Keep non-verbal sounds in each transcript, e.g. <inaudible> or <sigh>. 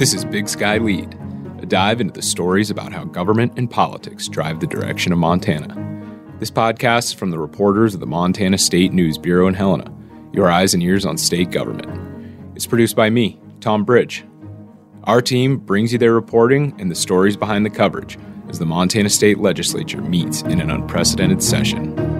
This is Big Sky Lead, a dive into the stories about how government and politics drive the direction of Montana. This podcast is from the reporters of the Montana State News Bureau in Helena, your eyes and ears on state government. It's produced by me, Tom Bridge. Our team brings you their reporting and the stories behind the coverage as the Montana State Legislature meets in an unprecedented session.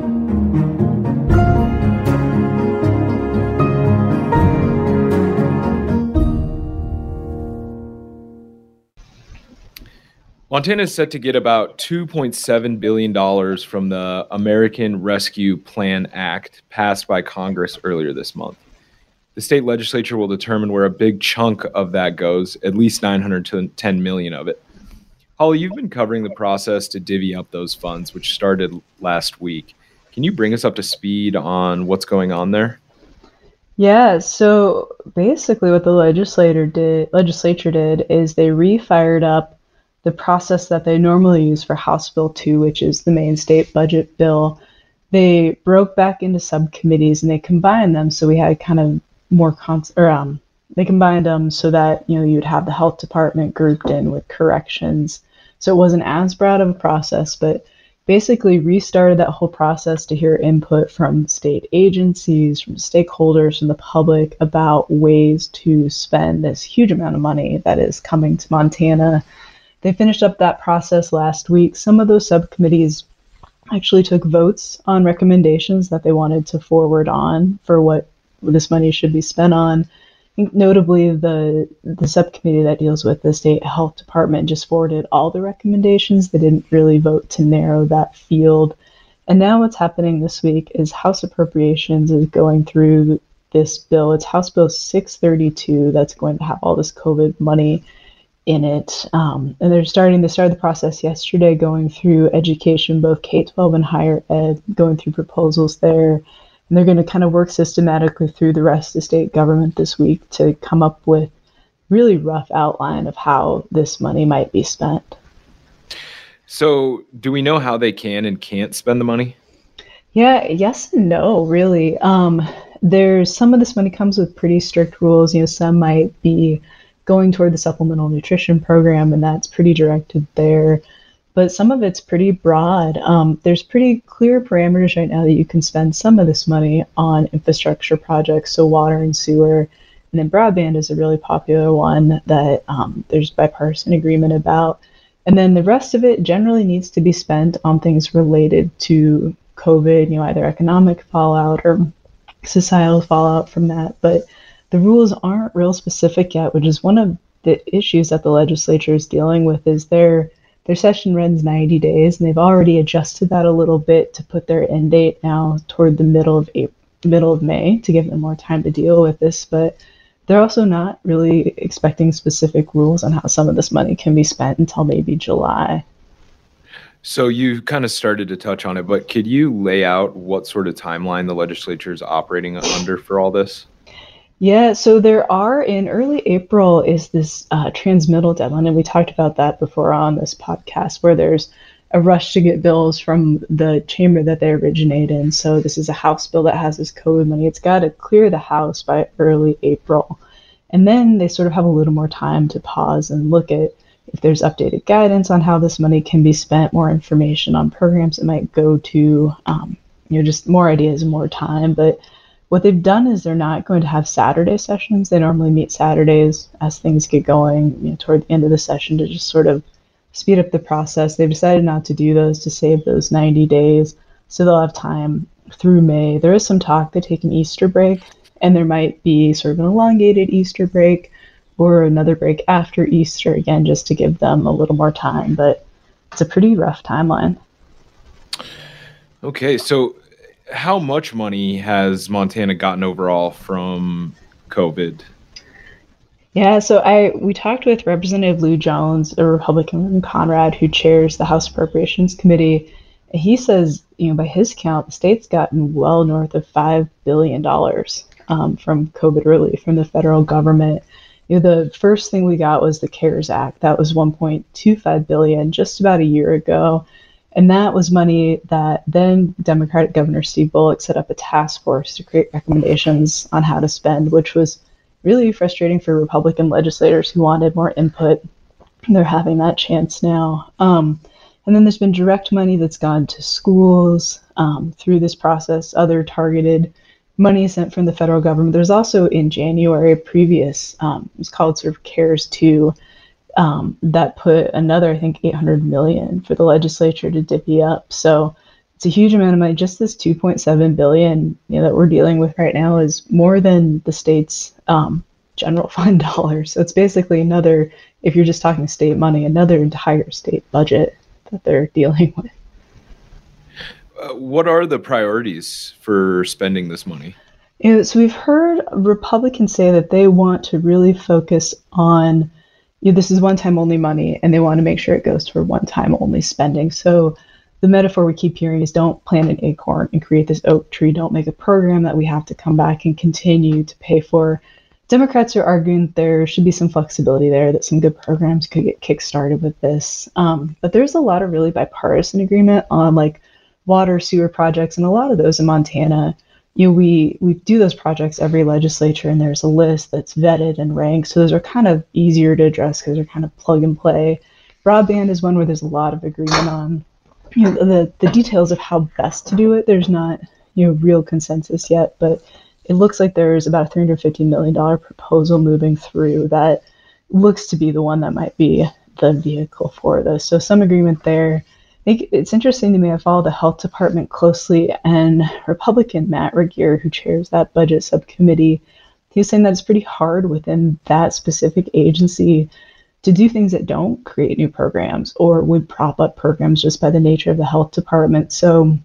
Montana is set to get about $2.7 billion from the American Rescue Plan Act passed by Congress earlier this month. The state legislature will determine where a big chunk of that goes, at least 910 million of it. Holly, you've been covering the process to divvy up those funds, which started last week. Can you bring us up to speed on what's going on there? Yeah, so basically what the legislator did legislature did is they refired up the process that they normally use for House Bill 2, which is the main state budget bill, they broke back into subcommittees and they combined them. So we had kind of more cons or um they combined them so that you know you'd have the health department grouped in with corrections. So it wasn't as broad of a process but basically restarted that whole process to hear input from state agencies from stakeholders from the public about ways to spend this huge amount of money that is coming to montana they finished up that process last week. Some of those subcommittees actually took votes on recommendations that they wanted to forward on for what this money should be spent on. notably, the the subcommittee that deals with the state health department just forwarded all the recommendations. They didn't really vote to narrow that field. And now what's happening this week is House Appropriations is going through this bill. It's House Bill 632 that's going to have all this COVID money in it. Um, and they're starting, they started the process yesterday going through education, both K 12 and higher ed, going through proposals there. And they're going to kind of work systematically through the rest of the state government this week to come up with really rough outline of how this money might be spent. So, do we know how they can and can't spend the money? Yeah, yes and no, really. Um, there's some of this money comes with pretty strict rules. You know, some might be going toward the supplemental nutrition program, and that's pretty directed there. But some of it's pretty broad. Um, there's pretty clear parameters right now that you can spend some of this money on infrastructure projects, so water and sewer. And then broadband is a really popular one that um, there's bipartisan agreement about. And then the rest of it generally needs to be spent on things related to COVID, you know, either economic fallout or societal fallout from that. But the rules aren't real specific yet, which is one of the issues that the legislature is dealing with is their their session runs 90 days and they've already adjusted that a little bit to put their end date now toward the middle of April, middle of May to give them more time to deal with this but they're also not really expecting specific rules on how some of this money can be spent until maybe July. So you kind of started to touch on it, but could you lay out what sort of timeline the legislature is operating under for all this? Yeah, so there are in early April is this uh, transmittal deadline, and we talked about that before on this podcast, where there's a rush to get bills from the chamber that they originate in. So this is a House bill that has this COVID money. It's got to clear the House by early April, and then they sort of have a little more time to pause and look at if there's updated guidance on how this money can be spent, more information on programs it might go to, um, you know, just more ideas and more time, but what they've done is they're not going to have Saturday sessions. They normally meet Saturdays as things get going you know, toward the end of the session to just sort of speed up the process. They've decided not to do those to save those 90 days, so they'll have time through May. There is some talk they take an Easter break, and there might be sort of an elongated Easter break or another break after Easter, again, just to give them a little more time. But it's a pretty rough timeline. Okay, so how much money has Montana gotten overall from COVID? Yeah, so I we talked with Representative Llew Jones, a Republican from Conrad, who chairs the House Appropriations Committee. He says, you know, by his count, the state's gotten well north of five billion dollars um, from COVID relief from the federal government. You know, the first thing we got was the CARES Act. That was 1.25 billion just about a year ago. And that was money that then Democratic Governor Steve Bullock set up a task force to create recommendations on how to spend, which was really frustrating for Republican legislators who wanted more input. They're having that chance now. Um, and then there's been direct money that's gone to schools um, through this process, other targeted money sent from the federal government. There's also in January previous, um, it was called sort of CARES 2, um, that put another, I think, 800 million for the legislature to divvy up. So it's a huge amount of money. Just this 2.7 billion you know, that we're dealing with right now is more than the state's um, general <laughs> fund dollars. So it's basically another, if you're just talking state money, another entire state budget that they're <laughs> dealing with. Uh, what are the priorities for spending this money? You know, so we've heard Republicans say that they want to really focus on this is one time only money and they want to make sure it goes for one time only spending. So the metaphor we keep hearing is don't plant an acorn and create this oak tree. Don't make a program that we have to come back and continue to pay for. Democrats are arguing there should be some flexibility there, that some good programs could get kickstarted with this. Um, but there's a lot of really bipartisan agreement on like water, sewer projects, and a lot of those in Montana. You know, we we do those projects every legislature, and there's a list that's vetted and ranked. So those are kind of easier to address because they're kind of plug and play. Broadband is one where there's a lot of agreement on you know, the the details of how best to do it. There's not you know real consensus yet, but it looks like there's about a $350 million proposal moving through that looks to be the one that might be the vehicle for this. So some agreement there. Think it's interesting to me. I follow the health department closely, and Republican Matt Regier, who chairs that budget subcommittee, he's saying that it's pretty hard within that specific agency to do things that don't create new programs or would prop up programs just by the nature of the health department. So,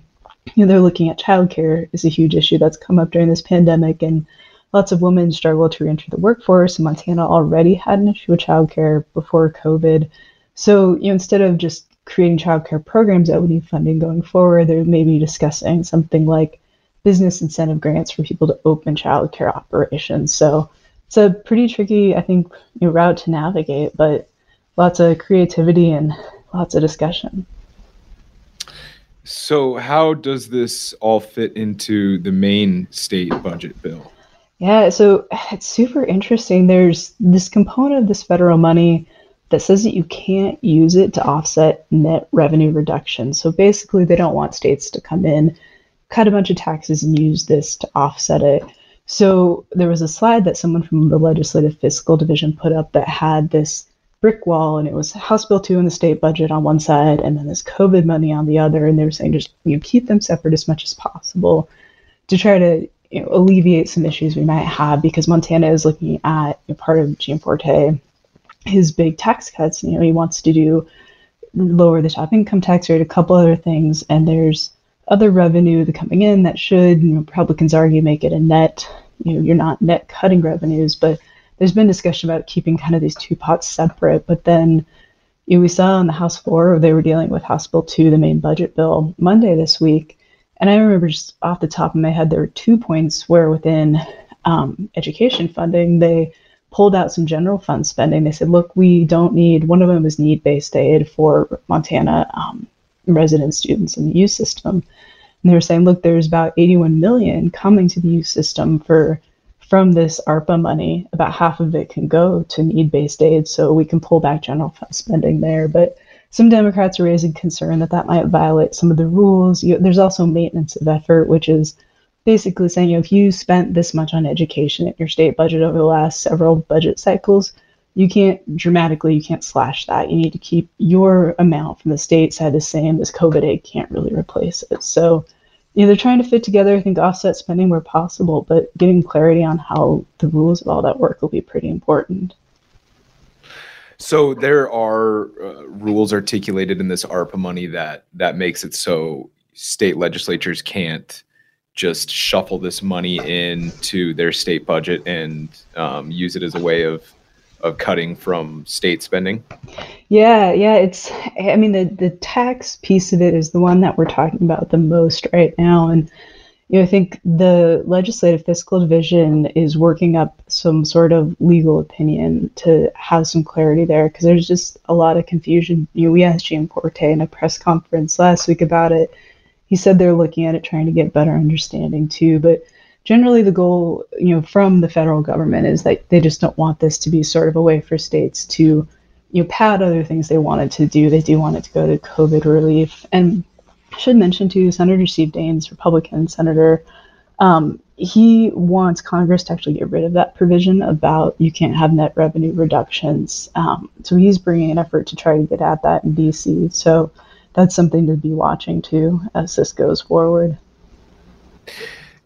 you know, they're looking at childcare is a huge issue that's come up during this pandemic, and lots of women struggle to reenter the workforce. Montana already had an issue with childcare before COVID. So, you know, instead of just creating childcare programs that would need funding going forward, they're maybe discussing something like business incentive grants for people to open childcare operations. So, it's a pretty tricky, I think, you know, route to navigate, but lots of creativity and lots of discussion. So, how does this all fit into the main state budget bill? Yeah, so it's super interesting. There's this component of this federal money that says that you can't use it to offset net revenue reduction. So basically, they don't want states to come in, cut a bunch of taxes, and use this to offset it. So there was a slide that someone from the Legislative Fiscal Division put up that had this brick wall, and it was House Bill 2 and the state budget on one side, and then this COVID money on the other. And they were saying just you know, keep them separate as much as possible to try to you know, alleviate some issues we might have because Montana is looking at you know, part of Gianforte, his big tax cuts. You know, he wants to do lower the top income tax rate, a couple other things, and there's other revenue that's coming in that should, you know, Republicans argue, make it a net. You know, you're not net cutting revenues, but there's been discussion about keeping kind of these two pots separate. But then you know, we saw on the House floor they were dealing with House Bill 2, the main budget bill, Monday this week. And I remember just off the top of my head, there were two points where within um, education funding, they pulled out some general fund spending. They said, look, we don't need, one of them is need based aid for Montana um, resident students in the U system. And they were saying, look, there's about 81 million coming to the U system for from this ARPA money. About half of it can go to need-based aid, so we can pull back general fund spending there. But some Democrats are raising concern that that might violate some of the rules. You, there's also maintenance of effort, which is basically saying if you spent this much on education in your state budget over the last several budget cycles, you can't dramatically you can't slash that. You need to keep your amount from the state side the same. As covid aid can't really replace it. So you know, they're trying to fit together i think offset spending where possible but getting clarity on how the rules of all that work will be pretty important. So there are uh, rules articulated in this arpa money that that makes it so state legislatures can't just shuffle this money into their state budget and um, use it as a way of of cutting from state spending? Yeah, yeah, it's I mean the the tax piece of it is the one that we're talking about the most right now and you know, I think the legislative fiscal division is working up some sort of legal opinion to have some clarity there because there's just a lot of confusion. You know, we asked Gianforte in a press conference last week about it. He said they're looking at it, trying to get better understanding too. But generally the goal, you know, from the federal government is that they just don't want this to be sort of a way for states to, you know, pad other things they wanted to do. They do want it to go to COVID relief. And I should mention too, Senator Steve Daines, Republican senator, um, he wants Congress to actually get rid of that provision about you can't have net revenue reductions. Um, so he's bringing an effort to try to get at that in DC. So that's something to be watching too as this goes forward.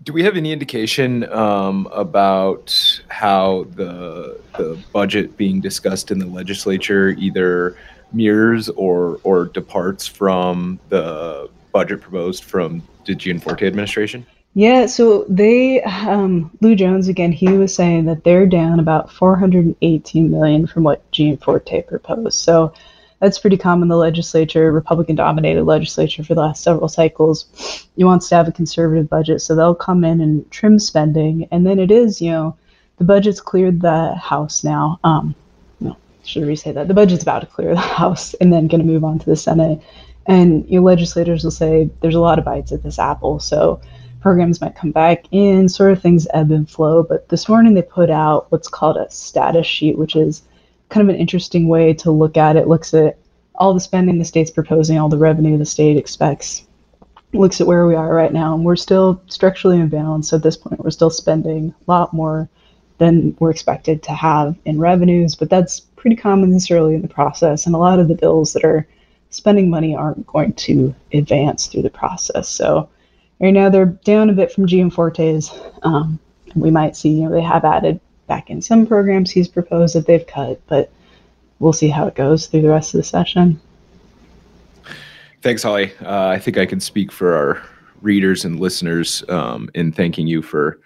Do we have any indication um, about how the the budget being discussed in the legislature either mirrors or or departs from the budget proposed from the Gianforte administration? Yeah, so they, um, Llew Jones again, he was saying that they're down about 418 million from what Gianforte proposed. So that's pretty common in the legislature, Republican dominated legislature for the last several cycles. He wants to have a conservative budget, so they'll come in and trim spending. And then it is, you know, the budget's cleared the House now. Um, no, should we say that? The budget's about to clear the <laughs> House and then going to move on to the Senate. And your legislators will say there's a lot of bites at this apple, so programs might come back in, sort of things ebb and flow. But this morning they put out what's called a status sheet, which is kind of an interesting way to look at it. Looks at all the spending the state's proposing, all the revenue the state expects, looks at where we are right now, and we're still structurally in imbalanced at this point. We're still spending a lot more than we're expected to have in revenues, but that's pretty common this early in the process. And a lot of the bills that are spending money aren't going to advance through the process. So Right now they're down a bit from Gianforte's. Um, we might see, you know, they have added back in some programs he's proposed that they've cut, but we'll see how it goes through the rest of the session. Thanks, Holly. Uh, I think I can speak for our readers and listeners um, in thanking you for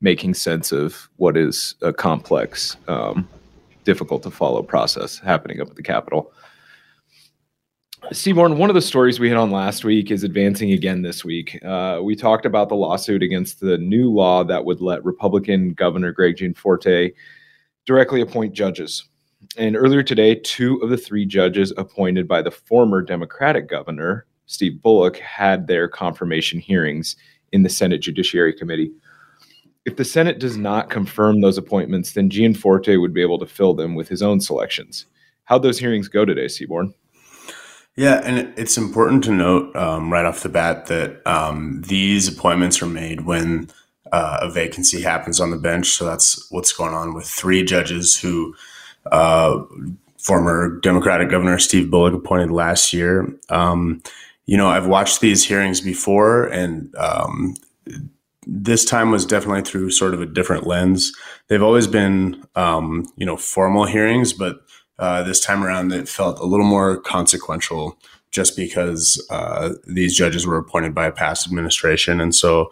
making sense of what is a complex, um, difficult to follow process happening up at the Capitol. Seaborn, one of the stories we hit on last week is advancing again this week. Uh, we talked about the lawsuit against the new law that would let Republican Governor Greg Gianforte directly appoint judges. And earlier today, two of the three judges appointed by the former Democratic governor, Steve Bullock, had their confirmation hearings in the Senate Judiciary Committee. If the Senate does not confirm those appointments, then Gianforte would be able to fill them with his own selections. How'd those hearings go today, Seaborn? Yeah, and it's important to note um, right off the bat that um, these appointments are made when uh, a vacancy happens on the bench. So that's what's going on with three judges who uh, former Democratic Governor Steve Bullock appointed last year. Um, you know, I've watched these hearings before, and um, this time was definitely through sort of a different lens. They've always been, um, you know, formal hearings, but uh, this time around it felt a little more consequential just because uh, these judges were appointed by a past administration. And so,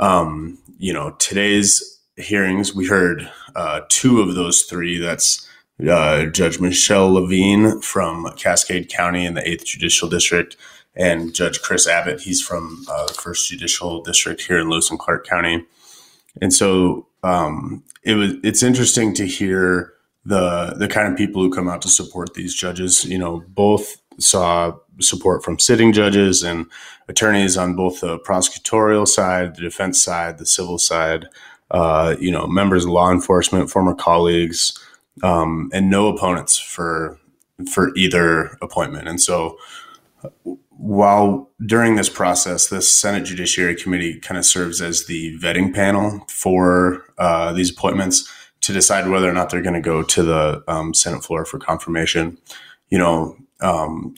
um, you know, today's hearings, we heard uh, two of those three. That's uh, Judge Michelle Levine from Cascade County in the 8th Judicial District and Judge Chris Abbott. He's from uh, the 1st Judicial District here in Lewis and Clark County. And so um, it was it's interesting to hear the the kind of people who come out to support these judges. You know, both saw support from sitting judges and attorneys on both the prosecutorial side, the defense side, the civil side. Uh, you know, members of law enforcement, former colleagues, um, and no opponents for for either appointment. And so, while during this process, the Senate Judiciary Committee kind of serves as the vetting panel for uh, these appointments to decide whether or not they're going to go to the um, Senate floor for confirmation. You know, um,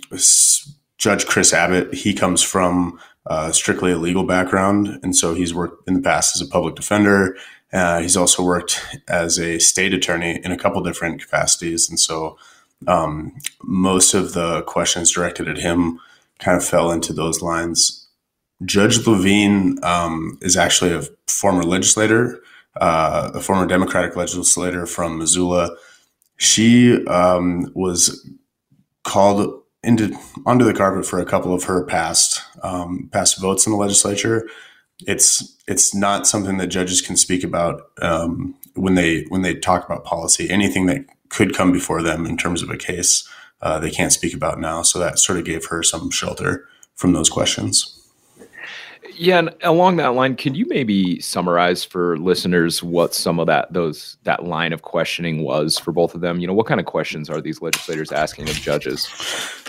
Judge Chris Abbott, he comes from uh, strictly a legal background, and so he's worked in the past as a public defender. Uh, he's also worked as a state attorney in a couple different capacities, and so um, most of the questions directed at him kind of fell into those lines. Judge Levine um, is actually a former legislator uh, a former Democratic legislator from Missoula. She um, was called into under the carpet for a couple of her past um, past votes in the legislature. It's it's not something that judges can speak about um, when they when they talk about policy. Anything that could come before them in terms of a case, uh, they can't speak about now. So that sort of gave her some shelter from those questions. Yeah, and along that line, can you maybe summarize for listeners what some of that those that line of questioning was for both of them? You know, what kind of questions are these legislators asking of judges?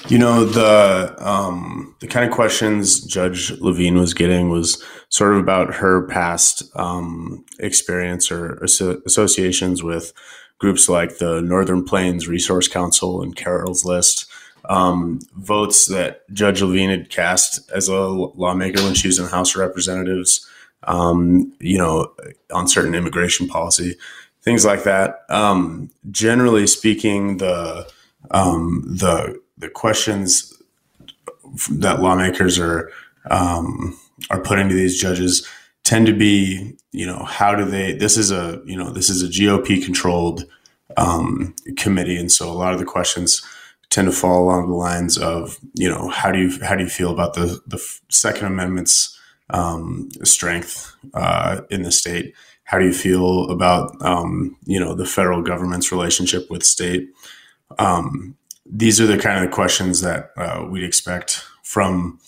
You know, the um, the kind of questions Judge Levine was getting was sort of about her past um, experience or asso- associations with groups like the Northern Plains Resource Council and Carol's List um, votes that Judge Levine had cast as a lawmaker when she was in the House of Representatives, um, you know, on certain immigration policy, things like that. Um, generally speaking, the um, the the questions that lawmakers are um, are putting to these judges tend to be, you know, how do they? This is a you know this is a GOP controlled um, committee, and so a lot of the questions tend to fall along the lines of you know how do you how do you feel about the the Second Amendment's um, strength uh, in the state? How do you feel about um, you know the federal government's relationship with state? Um, these are the kind of questions that uh, we'd expect from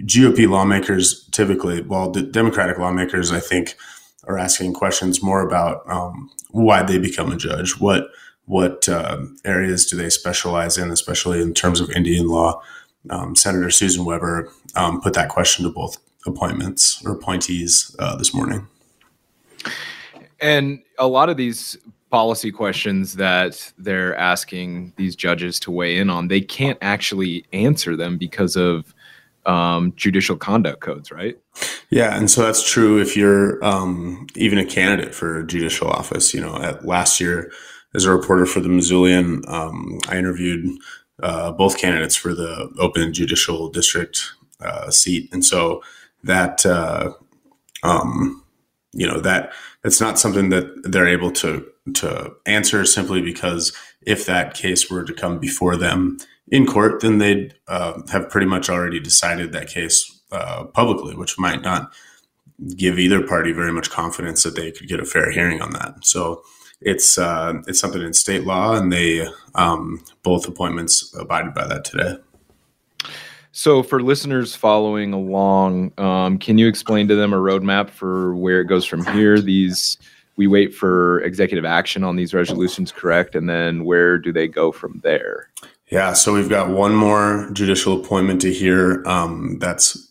GOP lawmakers. Typically, while Democratic lawmakers, I think, are asking questions more about um, why they become a judge, what what uh, areas do they specialize in, especially in terms of Indian law? Um, Senator Susan Webber um, put that question to both appointments or appointees uh, this morning. And a lot of these policy questions that they're asking these judges to weigh in on, they can't actually answer them because of um, judicial conduct codes, right? Yeah, and so that's true if you're um, even a candidate for judicial office. You know, at last year, as a reporter for the Missoulian, um, I interviewed uh, both candidates for the open judicial district uh, seat, and so that uh, um, you know that that's not something that they're able to to answer simply because if that case were to come before them in court, then they'd uh, have pretty much already decided that case uh, publicly, which might not give either party very much confidence that they could get a fair hearing on that. So it's uh, it's something in state law, and they um, both appointments abided by that today. So, for listeners following along, um, can you explain to them a roadmap for where it goes from here? These we wait for executive action on these resolutions, correct? And then where do they go from there? Yeah, so we've got one more judicial appointment to hear. Um, that's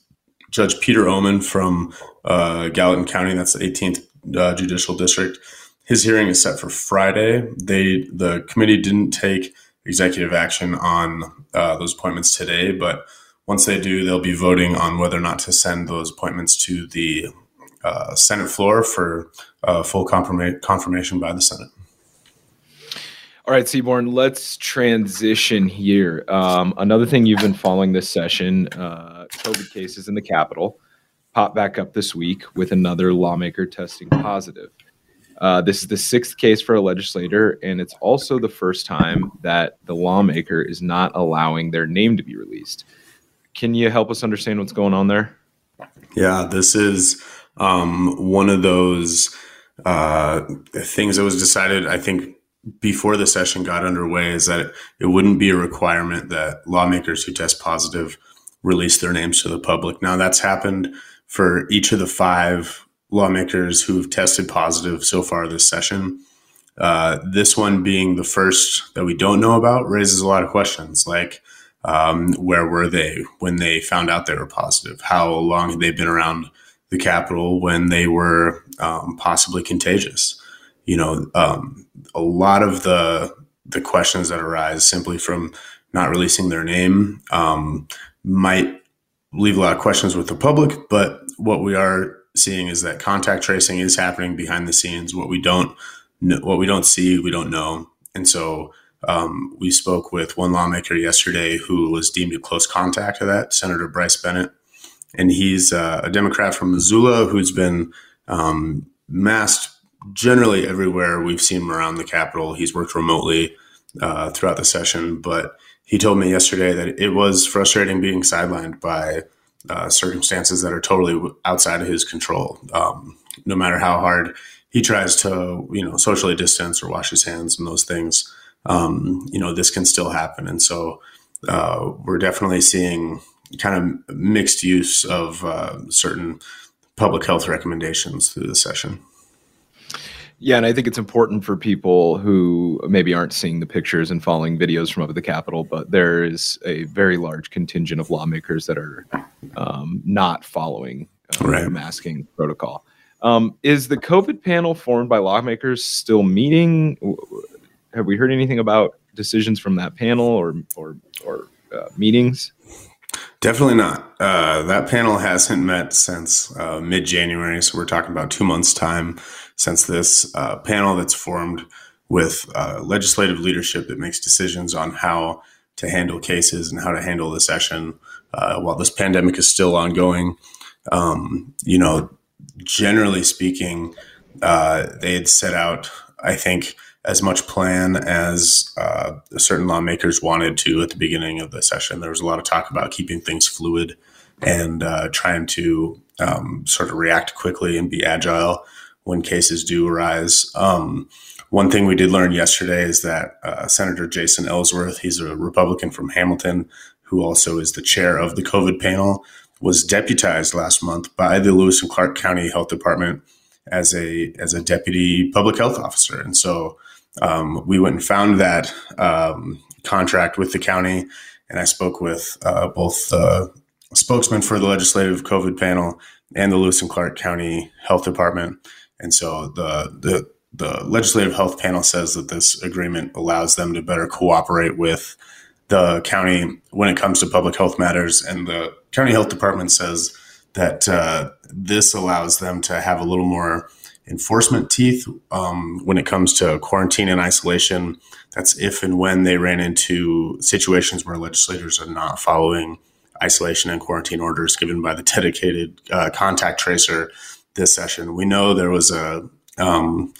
Judge Peter Ohman from uh, Gallatin County. That's the 18th uh, Judicial District. His hearing is set for Friday. They the committee didn't take executive action on uh, those appointments today, but once they do, they'll be voting on whether or not to send those appointments to the uh, Senate floor for uh, full confirma- confirmation by the Senate. All right, Seaborn, let's transition here. Um, another thing you've been following this session uh, COVID cases in the Capitol popped back up this week with another lawmaker testing positive. Uh, this is the sixth case for a legislator, and it's also the first time that the lawmaker is not allowing their name to be released. Can you help us understand what's going on there? Yeah, this is um, one of those uh, things that was decided, I think, before the session got underway, is that it wouldn't be a requirement that lawmakers who test positive release their names to the public. Now, that's happened for each of the five lawmakers who've tested positive so far this session. Uh, this one being the first that we don't know about raises a lot of questions like um, where were they when they found out they were positive? How long had they been around the Capitol when they were um, possibly contagious? You know, um, a lot of the the questions that arise simply from not releasing their name um, might leave a lot of questions with the public. But what we are seeing is that contact tracing is happening behind the scenes. What we don't know, what we don't see, we don't know. And so um, we spoke with one lawmaker yesterday who was deemed a close contact to that, Senator Bryce Bennett, and he's uh, a Democrat from Missoula who's been um, masked generally everywhere we've seen him around the Capitol. He's worked remotely uh, throughout the session, but he told me yesterday that it was frustrating being sidelined by uh, circumstances that are totally outside of his control. Um, no matter how hard he tries to, you know, socially distance or wash his hands and those things, um, you know, this can still happen. And so uh, we're definitely seeing kind of mixed use of uh, certain public health recommendations through the session. Yeah, and I think it's important for people who maybe aren't seeing the pictures and following videos from over the Capitol, but there is a very large contingent of lawmakers that are um, not following uh, right. the masking protocol. Um, is the COVID panel formed by lawmakers still meeting? Have we heard anything about decisions from that panel or or or uh, meetings? Definitely not. Uh, that panel hasn't met since uh, mid January, so we're talking about two months' time since this uh, panel that's formed with uh, legislative leadership that makes decisions on how to handle cases and how to handle the session uh, while this pandemic is still ongoing. Um, you know, generally speaking, uh, they had set out, I think, as much plan as uh, certain lawmakers wanted to at the beginning of the session. There was a lot of talk about keeping things fluid and uh, trying to um, sort of react quickly and be agile when cases do arise. Um, one thing we did learn yesterday is that uh, Senator Jason Ellsworth, he's a Republican from Hamilton, who also is the chair of the COVID panel, was deputized last month by the Lewis and Clark County Health Department as a as a deputy public health officer, and so um, we went and found that um, contract with the county, and I spoke with uh, both the spokesman for the legislative COVID panel and the Lewis and Clark County Health Department, and so the the the legislative health panel says that this agreement allows them to better cooperate with the county when it comes to public health matters, and the county health department says that uh, this allows them to have a little more enforcement teeth um, when it comes to quarantine and isolation. That's if and when they ran into situations where legislators are not following isolation and quarantine orders given by the dedicated uh, contact tracer this session. We know there was a um,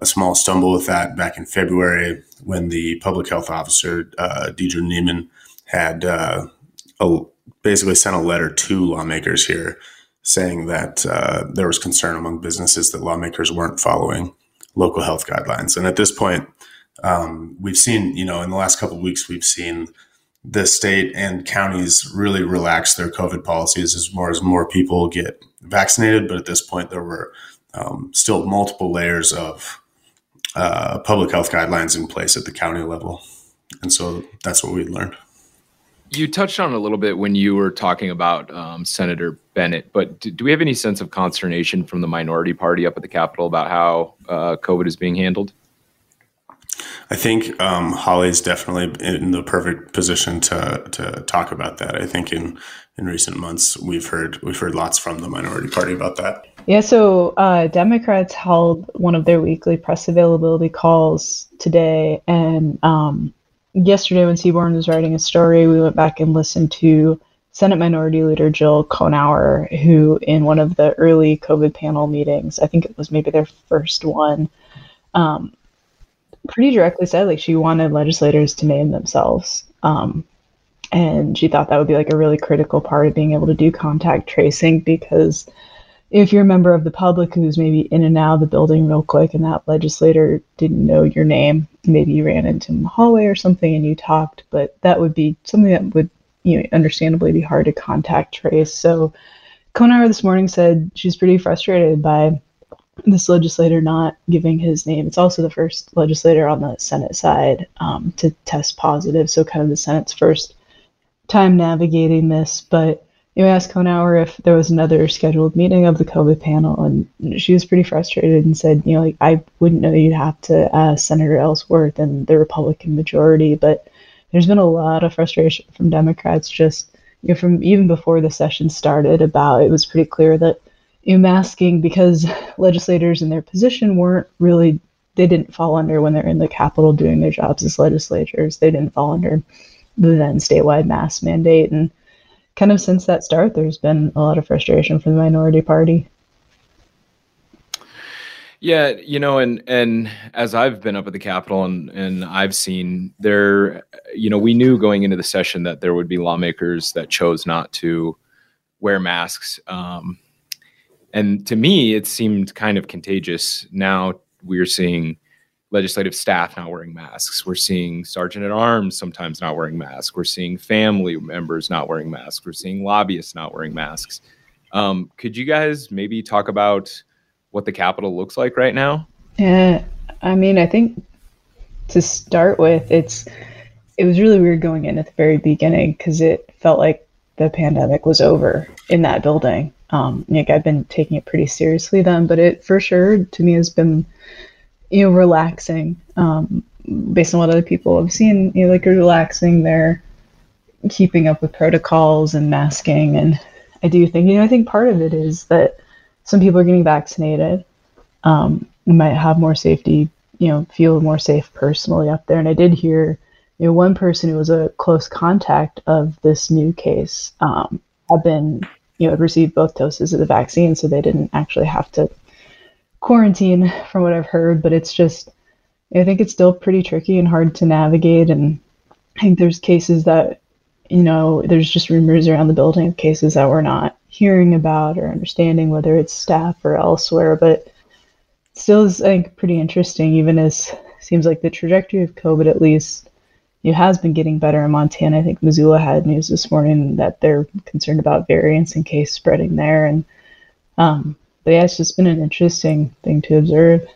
a small stumble with that back in February when the public health officer uh, Drenda Niemann had uh, a, basically sent a letter to lawmakers here saying that uh, there was concern among businesses that lawmakers weren't following local health guidelines. And at this point, um, we've seen, you know, in the last couple of weeks, we've seen the state and counties really relax their COVID policies as more as more people get vaccinated. But at this point, there were um, still multiple layers of uh, public health guidelines in place at the county level. And so that's what we learned. You touched on a little bit when you were talking about um, Senator Bennett, but do, do, we have any sense of consternation from the minority party up at the Capitol about how uh, COVID is being handled? I think um, Holly's definitely in the perfect position to to talk about that. I think in in recent months we've heard we've heard lots from the minority party about that. Yeah, so uh, Democrats held one of their weekly press availability calls today, and um, yesterday when Seaborn was writing a story, we went back and listened to Senate Minority Leader Jill Cohenour, who in one of the early COVID panel meetings, I think it was maybe their first one, um, pretty directly said like she wanted legislators to name themselves. Um, and she thought that would be like a really critical part of being able to do contact tracing because if you're a member of the public who's maybe in and out of the building real quick and that legislator didn't know your name, maybe you ran into him in the hallway or something and you talked, but that would be something that would, you know, understandably be hard to contact trace. So Cohenour this morning said she's pretty frustrated by this legislator not giving his name. It's also the first legislator on the Senate side um, to test positive, so kind of the Senate's first time navigating this, but you asked Cohenour if there was another scheduled meeting of the COVID panel, and she was pretty frustrated and said, you know, like I wouldn't know you'd have to ask Senator Ellsworth and the Republican majority, but there's been a lot of frustration from Democrats just you know from even before the session started about it was pretty clear that you know, masking because legislators in their position weren't really they didn't fall under when they're in the Capitol doing their jobs as legislators. They didn't fall under the then statewide mask mandate and kind of since that start, there's been a lot of frustration from the minority party. Yeah, you know, and and as I've been up at the Capitol and and I've seen there, you know, we knew going into the session that there would be lawmakers that chose not to wear masks. Um, and to me, it seemed kind of contagious. Now we're seeing legislative staff not wearing masks. We're seeing sergeant at arms sometimes not wearing masks. We're seeing family members not wearing masks. We're seeing lobbyists not wearing masks. Um, could you guys maybe talk about what the Capitol looks like right now? Yeah, I mean, I think to start with, it's it was really weird going in at the very beginning because it felt like the pandemic was over in that building. Um, like I've been taking it pretty seriously then, but it for sure to me has been, you know, relaxing. Um, based on what other people have seen, you know, like relaxing. They're keeping up with protocols and masking, and I do think, you know, I think part of it is that some people are getting vaccinated. Um, might have more safety, you know, feel more safe personally up there. And I did hear you know, one person who was a close contact of this new case um, had been, you know, received both doses of the vaccine, so they didn't actually have to quarantine, from what I've heard. But it's just, I think it's still pretty tricky and hard to navigate. And I think there's cases that, you know, there's just rumors around the building of cases that we're not hearing about or understanding, whether it's staff or elsewhere. But still is, I think, pretty interesting, even as seems like the trajectory of COVID, at least, it has been getting better in Montana. I think Missoula had news this morning that they're concerned about variants and case spreading there. And um, but yeah, it's just been an interesting thing to observe.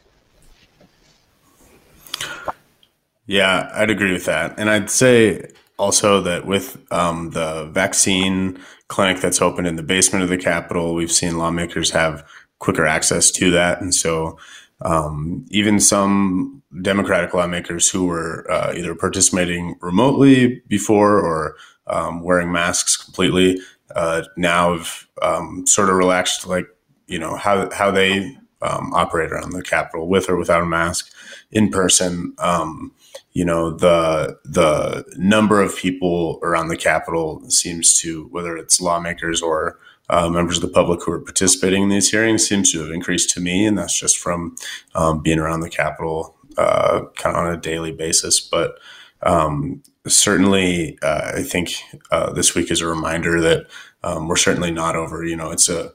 Yeah, I'd agree with that, and I'd say also that with um, the vaccine clinic that's open in the basement of the Capitol, we've seen lawmakers have quicker access to that, and so um, even some Democratic lawmakers who were uh, either participating remotely before or um, wearing masks completely uh, now have um, sort of relaxed, like you know how how they um, operate around the Capitol with or without a mask in person. Um, you know the the number of people around the Capitol seems to whether it's lawmakers or uh, members of the public who are participating in these hearings seems to have increased to me, and that's just from um, being around the Capitol uh, kind of on a daily basis. But um, certainly, uh, I think uh, this week is a reminder that um, we're certainly not over. You know, it's a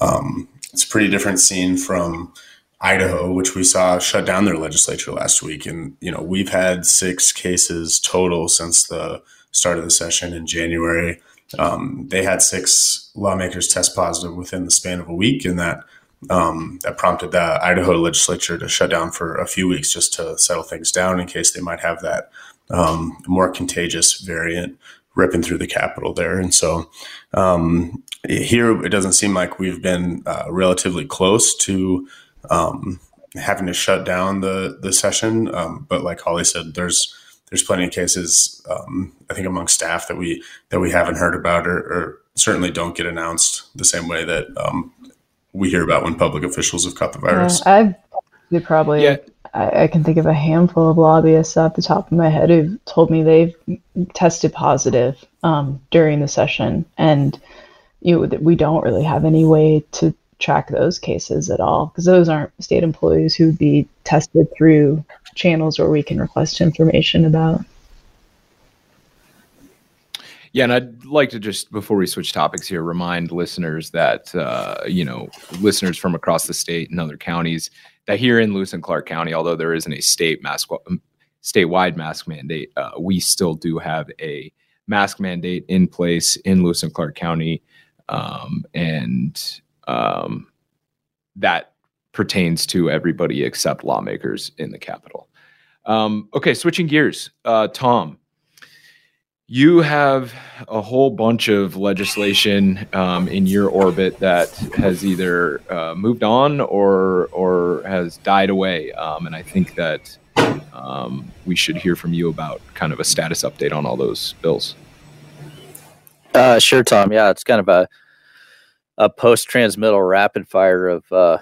um, it's a pretty different scene from Idaho, which we saw shut down their legislature last week, and you know we've had six cases total since the start of the session in January. Um, they had six lawmakers test positive within the span of a week, and that um, that prompted the Idaho legislature to shut down for a few weeks just to settle things down in case they might have that um, more contagious variant ripping through the capital there. And so um, here, it doesn't seem like we've been uh, relatively close to um, having to shut down the the session. Um, but like Holly said, there's there's plenty of cases um, I think among staff that we that we haven't heard about or, or certainly don't get announced the same way that um, we hear about when public officials have caught the virus. Yeah, I've probably yeah. I, I, can think of a handful of lobbyists off the top of my head who've told me they've tested positive um, during the session, and you know, we don't really have any way to track those cases at all because those aren't state employees who would be tested through channels where we can request information about. Yeah, and I'd like to just before we switch topics here, remind listeners that uh, you know listeners from across the state and other counties that here in Lewis and Clark County, although there isn't a state mask um, statewide mask mandate, uh, we still do have a mask mandate in place in Lewis and Clark County, um, and um, that pertains to everybody except lawmakers in the Capitol. Um, okay, switching gears, uh, Tom you have a whole bunch of legislation um, in your orbit that has either uh, moved on or or has died away, um, and I think that um, we should hear from you about kind of a status update on all those bills. Uh, sure, Tom. Yeah, it's kind of a a post transmittal rapid fire of uh,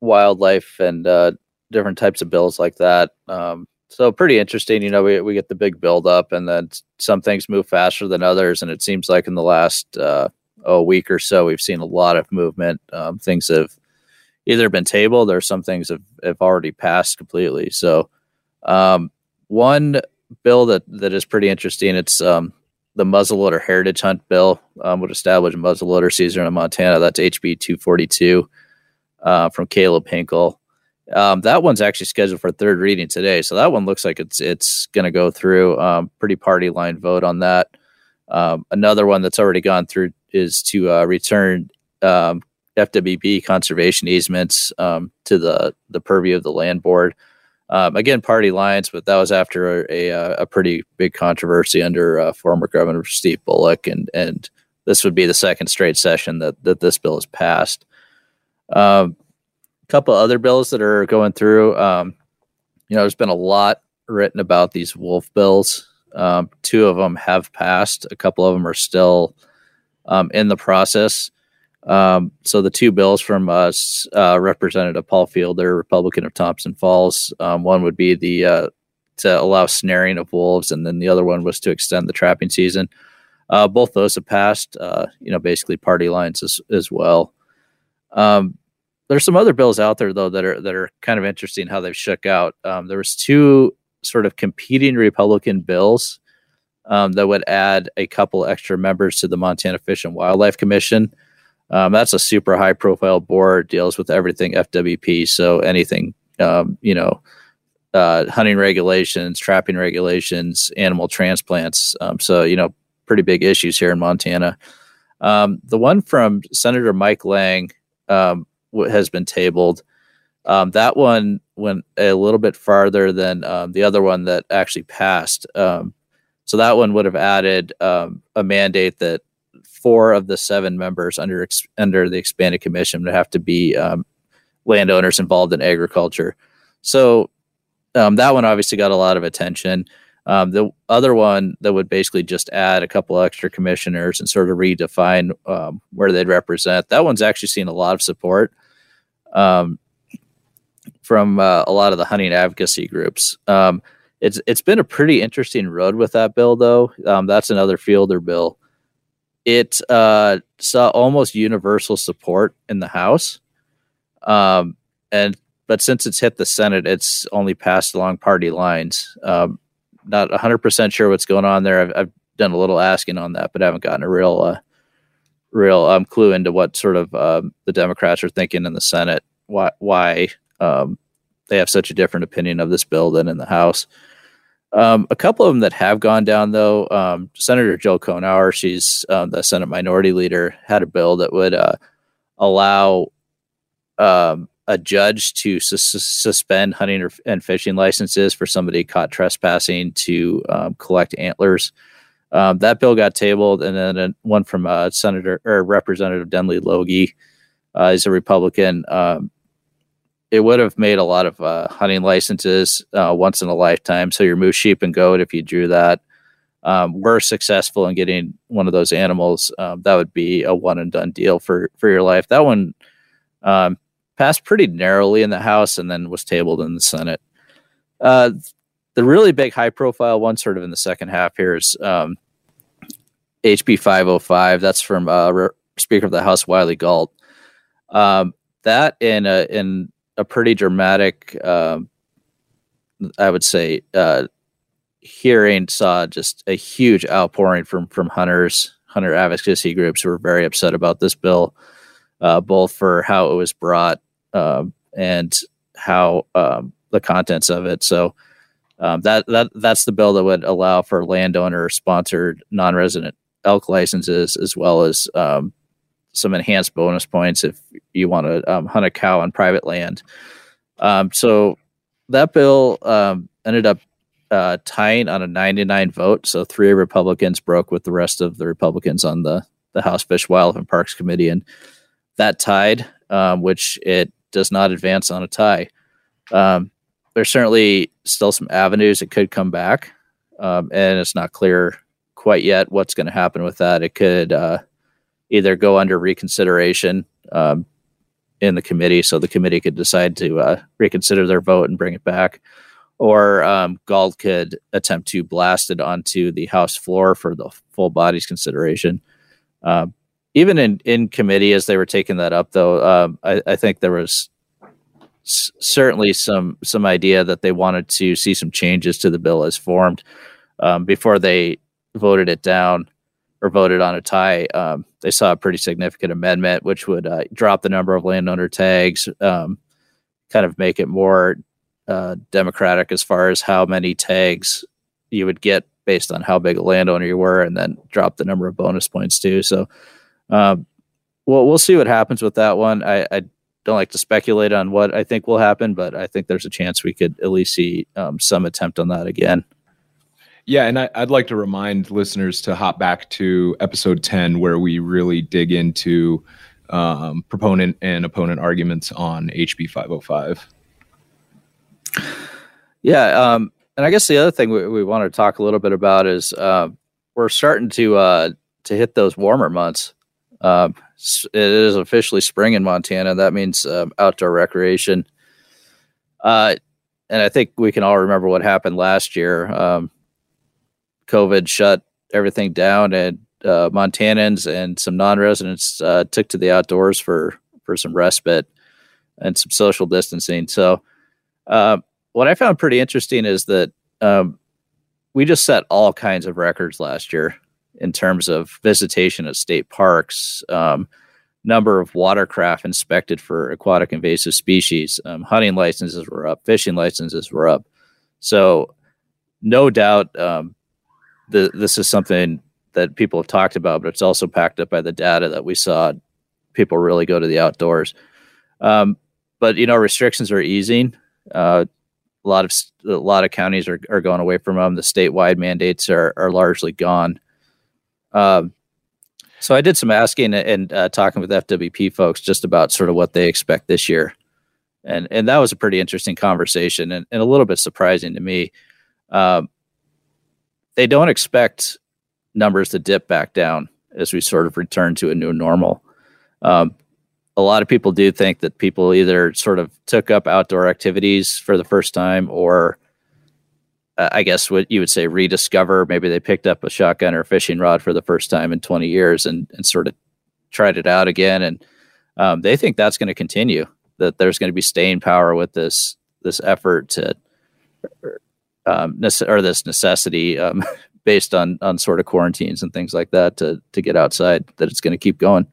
wildlife and uh, different types of bills like that. Um, so pretty interesting. You know, we, we get the big build up and then some things move faster than others. And it seems like in the last uh, a week or so, we've seen a lot of movement. Um, things have either been tabled or some things have, have already passed completely. So um, one bill that, that is pretty interesting, it's um, the muzzleloader heritage hunt bill um, would establish a muzzleloader season in Montana. That's HB 242 uh, from Caleb Hinkle Um, that one's actually scheduled for third reading today, so that one looks like it's it's going to go through. Um, pretty party line vote on that. Um, another one that's already gone through is to uh, return um, FWP conservation easements um, to the the purview of the land board. Um, again, party lines, but that was after a, a, a pretty big controversy under uh, former Governor Steve Bullock, and and this would be the second straight session that that this bill has passed. Um, couple other bills that are going through. Um, you know, there's been a lot written about these wolf bills. Um, two of them have passed. A couple of them are still um, in the process. Um, so the two bills from us, uh, Representative Paul Fielder, Republican of Thompson Falls, um, one would be the uh, to allow snaring of wolves, and then the other one was to extend the trapping season. Uh, both those have passed. Uh, you know, basically party lines as as well. Um, there's some other bills out there though that are that are kind of interesting how they've shook out. Um, there was two sort of competing Republican bills um, that would add a couple extra members to the Montana Fish and Wildlife Commission. Um, that's a super high profile board, deals with everything FWP. So anything, um, you know, uh, hunting regulations, trapping regulations, animal transplants. Um, so, you know, pretty big issues here in Montana. Um, the one from Senator Mike Lang has been tabled. Um, that one went a little bit farther than the other one that actually passed. so that one would have added a mandate that four of the seven members under under the expanded commission would have to be um, landowners involved in agriculture. So um, that one obviously got a lot of attention. Um, the other one that would basically just add a couple extra commissioners and sort of redefine um, where they'd represent. That one's actually seen a lot of support um, from uh, a lot of the hunting advocacy groups. Um, it's it's been a pretty interesting road with that bill, though. that's another Fielder bill it uh, saw almost universal support in the House, um, and but since it's hit the Senate, it's only passed along party lines. Um, not 100% sure what's going on there. I've, I've, done a little asking on that, but haven't gotten a real, uh, real um, clue into what sort of um, the Democrats are thinking in the Senate. Why, why um, they have such a different opinion of this bill than in the House. Um, a couple of them that have gone down, though, um, Senator Jill Cohenour, she's uh, the Senate Minority Leader, had a bill that would uh, allow um, a judge to su- suspend hunting or, and fishing licenses for somebody caught trespassing to um, collect antlers. Um, that bill got tabled, and then one from uh, Senator or Representative Denley Loge uh, is a Republican. It would have made a lot of uh, hunting licenses uh, once in a lifetime. So your moose, sheep, and goat, if you drew that, um, were successful in getting one of those animals, um, that would be a one and done deal for for your life. That one um, passed pretty narrowly in the House and then was tabled in the Senate. Uh, the really big, high profile one, sort of in the second half here, is HB um, 505. That's from uh, Speaker of the House Wylie Galt. Um, that in a, in a pretty dramatic, uh, I would say, uh, hearing saw just a huge outpouring from from hunters, hunter advocacy groups who were very upset about this bill, uh, both for how it was brought um, and how um, the contents of it. So um, that that that's the bill that would allow for landowner sponsored non-resident elk licenses as well as um, some enhanced bonus points if you want to um, hunt a cow on private land. Um, so that bill um, ended up uh, tying on a 99 vote. So three Republicans broke with the rest of the Republicans on the, the House Fish, Wildlife, and Parks Committee. And that tied, um, which it does not advance on a tie. Um, there's certainly still some avenues it could come back. Um, and it's not clear quite yet what's going to happen with that. It could uh, either go under reconsideration um, in the committee, so the committee could decide to uh, reconsider their vote and bring it back, or um, could attempt to blast it onto the House floor for the full body's consideration. Um, even in, in committee, as they were taking that up, though, um, I, I, think there was s- certainly some some idea that they wanted to see some changes to the bill as formed um, before they voted it down or voted on a tie, um, they saw a pretty significant amendment, which would uh, drop the number of landowner tags, um, kind of make it more uh, democratic as far as how many tags you would get based on how big a landowner you were, and then drop the number of bonus points too. So, um, well, we'll see what happens with that one. I, I, don't like to speculate on what I think will happen, but I think there's a chance we could at least see um, some attempt on that again. Yeah, and I, would like to remind listeners to hop back to episode 10, where we really dig into um, proponent and opponent arguments on HB 505. Yeah, um, and I guess the other thing we, we want to talk a little bit about is uh, we're starting to uh, to hit those warmer months. Uh, it is officially spring in Montana. That means um, outdoor recreation. Uh, and I think we can all remember what happened last year. Um, COVID shut everything down, and uh, Montanans and some non-residents uh, took to the outdoors for for some respite and some social distancing. So, uh, what I found pretty interesting is that um, we just set all kinds of records last year in terms of visitation at state parks, um, number of watercraft inspected for aquatic invasive species, um, hunting licenses were up, fishing licenses were up. So, no doubt, um, the, this is something that people have talked about, but it's also backed up by the data that we saw people really go to the outdoors. Um, but you know, restrictions are easing. Uh, a lot of a lot of counties are, are going away from them. The statewide mandates are are largely gone. Um, so I did some asking and uh, talking with FWP folks just about sort of what they expect this year, and and that was a pretty interesting conversation and, and a little bit surprising to me. Um, they don't expect numbers to dip back down as we sort of return to a new normal. Um, a lot of people do think that people either sort of took up outdoor activities for the first time or uh, I guess what you would say rediscover. Maybe they picked up a shotgun or a fishing rod for the first time in 20 years and, and sort of tried it out again. And um, they think that's going to continue, that there's going to be staying power with this, this effort to, um, or this necessity um, <laughs> based on on sort of quarantines and things like that to to get outside that it's going to keep going.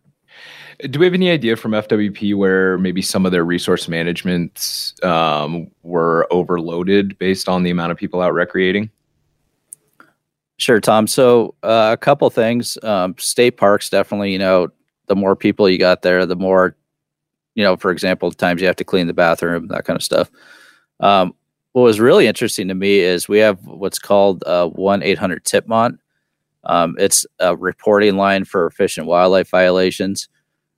Do we have any idea from FWP where maybe some of their resource managements um, were overloaded based on the amount of people out recreating? Sure, Tom. So uh, a couple things. Um, state parks definitely. You know, the more people you got there, the more, you know, for example, times you have to clean the bathroom, that kind of stuff. Um, what was really interesting to me is we have what's called uh, 1 800 TIPMONT. Um, it's a reporting line for fish and wildlife violations.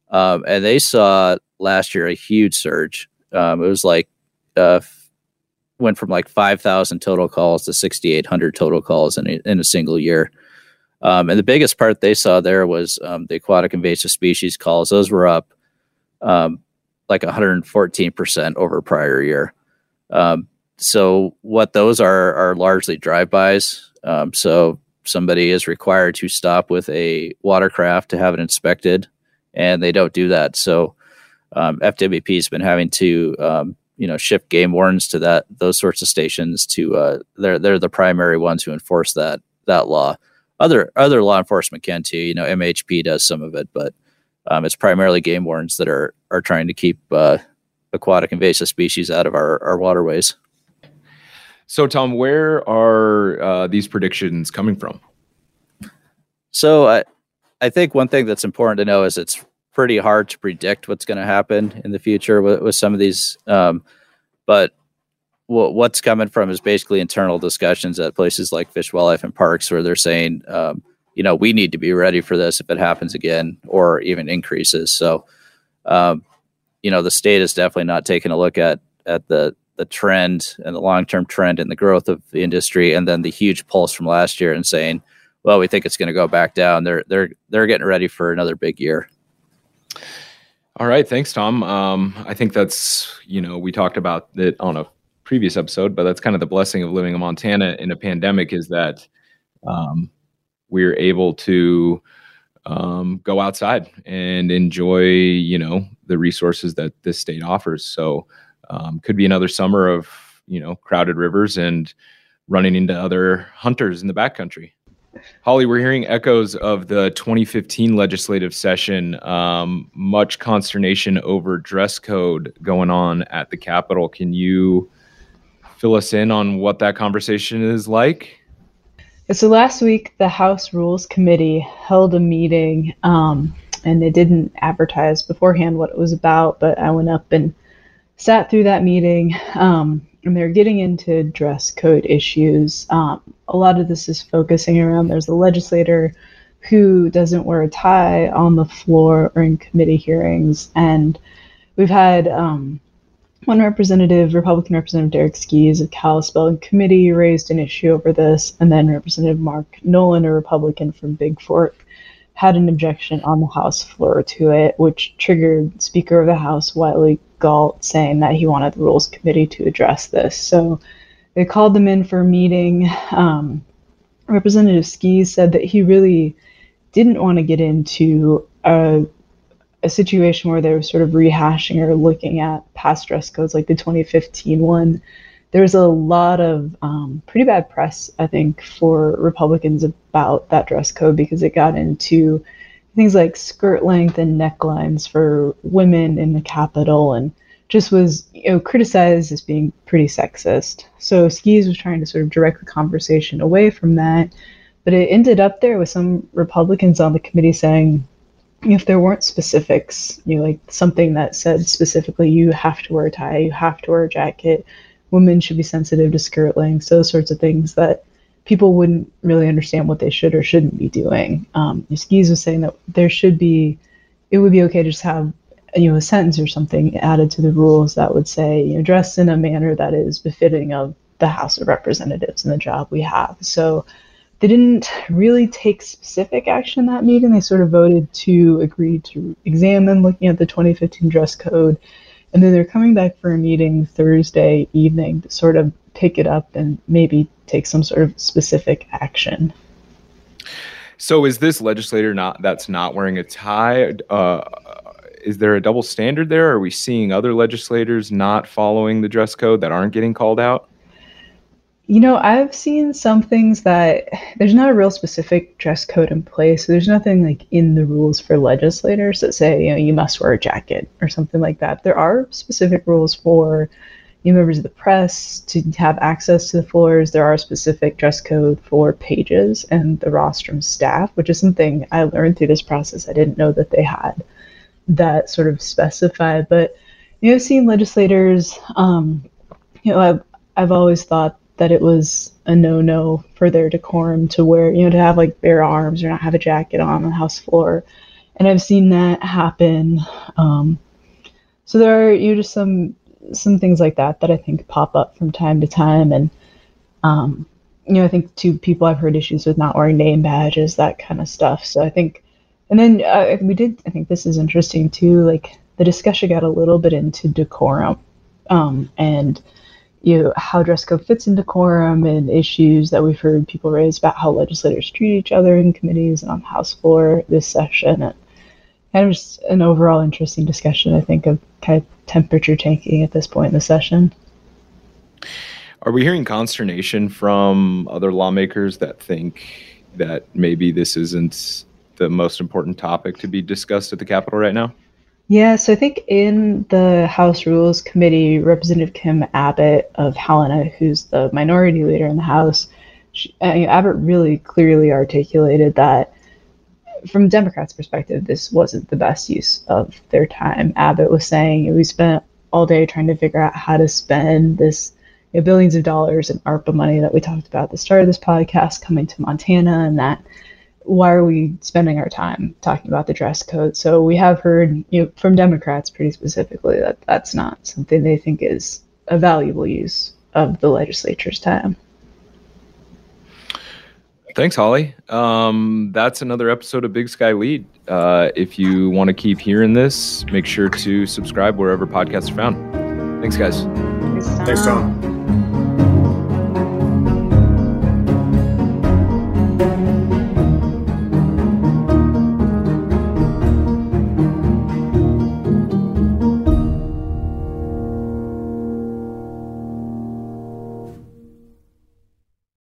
Um, and they saw last year a huge surge. Um, it was like, uh, went from like 5,000 total calls to 6,800 total calls in a, in a single year. Um, and the biggest part they saw there was um, the aquatic invasive species calls. Those were up um, like 114% over prior year. So what those are are largely drive-bys. Um, so somebody is required to stop with a watercraft to have it inspected, and they don't do that. So um, FWP has been having to um, you know shift game wardens to that those sorts of stations. To uh, they're they're the primary ones who enforce that that law. Other other law enforcement can too. You know MHP does some of it, but um, it's primarily game wardens that are are trying to keep uh, aquatic invasive species out of our, our waterways. So, Tom, where are uh, these predictions coming from? So, I, I think one thing that's important to know is it's pretty hard to predict what's going to happen in the future with, with some of these. Um, but w- what's coming from is basically internal discussions at places like Fish, Wildlife, and Parks, where they're saying, um, you know, we need to be ready for this if it happens again or even increases. So, um, you know, the state is definitely not taking a look at at the the trend and the long term trend and the growth of the industry, and then the huge pulse from last year, and saying, "Well, we think it's going to go back down." They're they're they're getting ready for another big year. All right, thanks, Tom. Um, I think that's you know we talked about it on a previous episode, but that's kind of the blessing of living in Montana in a pandemic is that um, we're able to um, go outside and enjoy you know the resources that this state offers. So um, could be another summer of you know crowded rivers and running into other hunters in the backcountry. Holly, we're hearing echoes of the 2015 legislative session. Um, much consternation over dress code going on at the Capitol. Can you fill us in on what that conversation is like? So last week, the House Rules Committee held a meeting, um, and they didn't advertise beforehand what it was about. But I went up and sat through that meeting. Um, and they're getting into dress code issues. Um, a lot of this is focusing around there's a legislator who doesn't wear a tie on the floor or in committee hearings. And we've had um, one representative, Republican Representative Derek Skees of Kalispell in committee, raised an issue over this. And then Representative Mark Noland, a Republican from Bigfork, had an objection on the House floor to it, which triggered Speaker of the House Wylie Galt saying that he wanted the Rules Committee to address this. So they called them in for a meeting. Um, Representative Skees said that he really didn't want to get into a, a situation where they were sort of rehashing or looking at past dress codes like the 2015 one. There's a lot of um, pretty bad press, I think, for Republicans about that dress code because it got into things like skirt length and necklines for women in the Capitol and just was you know criticized as being pretty sexist. So Skees was trying to sort of direct the conversation away from that, but it ended up there with some Republicans on the committee saying if there weren't specifics, you know, like something that said specifically you have to wear a tie, you have to wear a jacket, women should be sensitive to skirt lengths, those sorts of things that people wouldn't really understand what they should or shouldn't be doing. Um, Skees was saying that there should be, it would be okay to just have you know a sentence or something added to the rules that would say you know dress in a manner that is befitting of the House of Representatives and the job we have. So they didn't really take specific action that meeting. They sort of voted to agree to examine looking at the 2015 dress code. And then they're coming back for a meeting Thursday evening to sort of pick it up and maybe take some sort of specific action. So is this legislator not that's not wearing a tie? Uh, is there a double standard there? Are we seeing other legislators not following the dress code that aren't getting called out? You know, I've seen some things that there's not a real specific dress code in place. So there's nothing like in the rules for legislators that say, you know, you must wear a jacket or something like that. There are specific rules for new members of the press to have access to the floors. There are specific dress code for pages and the rostrum staff, which is something I learned through this process. I didn't know that they had that sort of specified. But you know, I've seen legislators. Um, you know, I've I've always thought that it was a no-no for their decorum to wear, you know, to have like bare arms or not have a jacket on the House floor, and I've seen that happen. Um, so there are you know just some some things like that that I think pop up from time to time, and um, you know, I think two people I've heard issues with not wearing name badges, that kind of stuff. So I think and then uh, we did, I think this is interesting too, like the discussion got a little bit into decorum um, and you know, how dress code fits into decorum and issues that we've heard people raise about how legislators treat each other in committees and on the House floor this session. And kind of just an overall interesting discussion, I think, of kind of temperature tanking at this point in the session. Are we hearing consternation from other lawmakers that think that maybe this isn't the most important topic to be discussed at the Capitol right now? Yeah, so I think in the House Rules Committee, Representative Kim Abbott of Helena, who's the minority leader in the House, she, uh, Abbott really clearly articulated that from Democrats' perspective, this wasn't the best use of their time. Abbott was saying we spent all day trying to figure out how to spend this you know, billions of dollars in ARPA money that we talked about at the start of this podcast coming to Montana, and that why are we spending our time talking about the dress code? So we have heard you know, from Democrats pretty specifically that that's not something they think is a valuable use of the legislature's time. Thanks, Holly. Um, that's another episode of Big Sky Lead. Uh, if you want to keep hearing this, make sure to subscribe wherever podcasts are found. Thanks, guys. Thanks, Tom.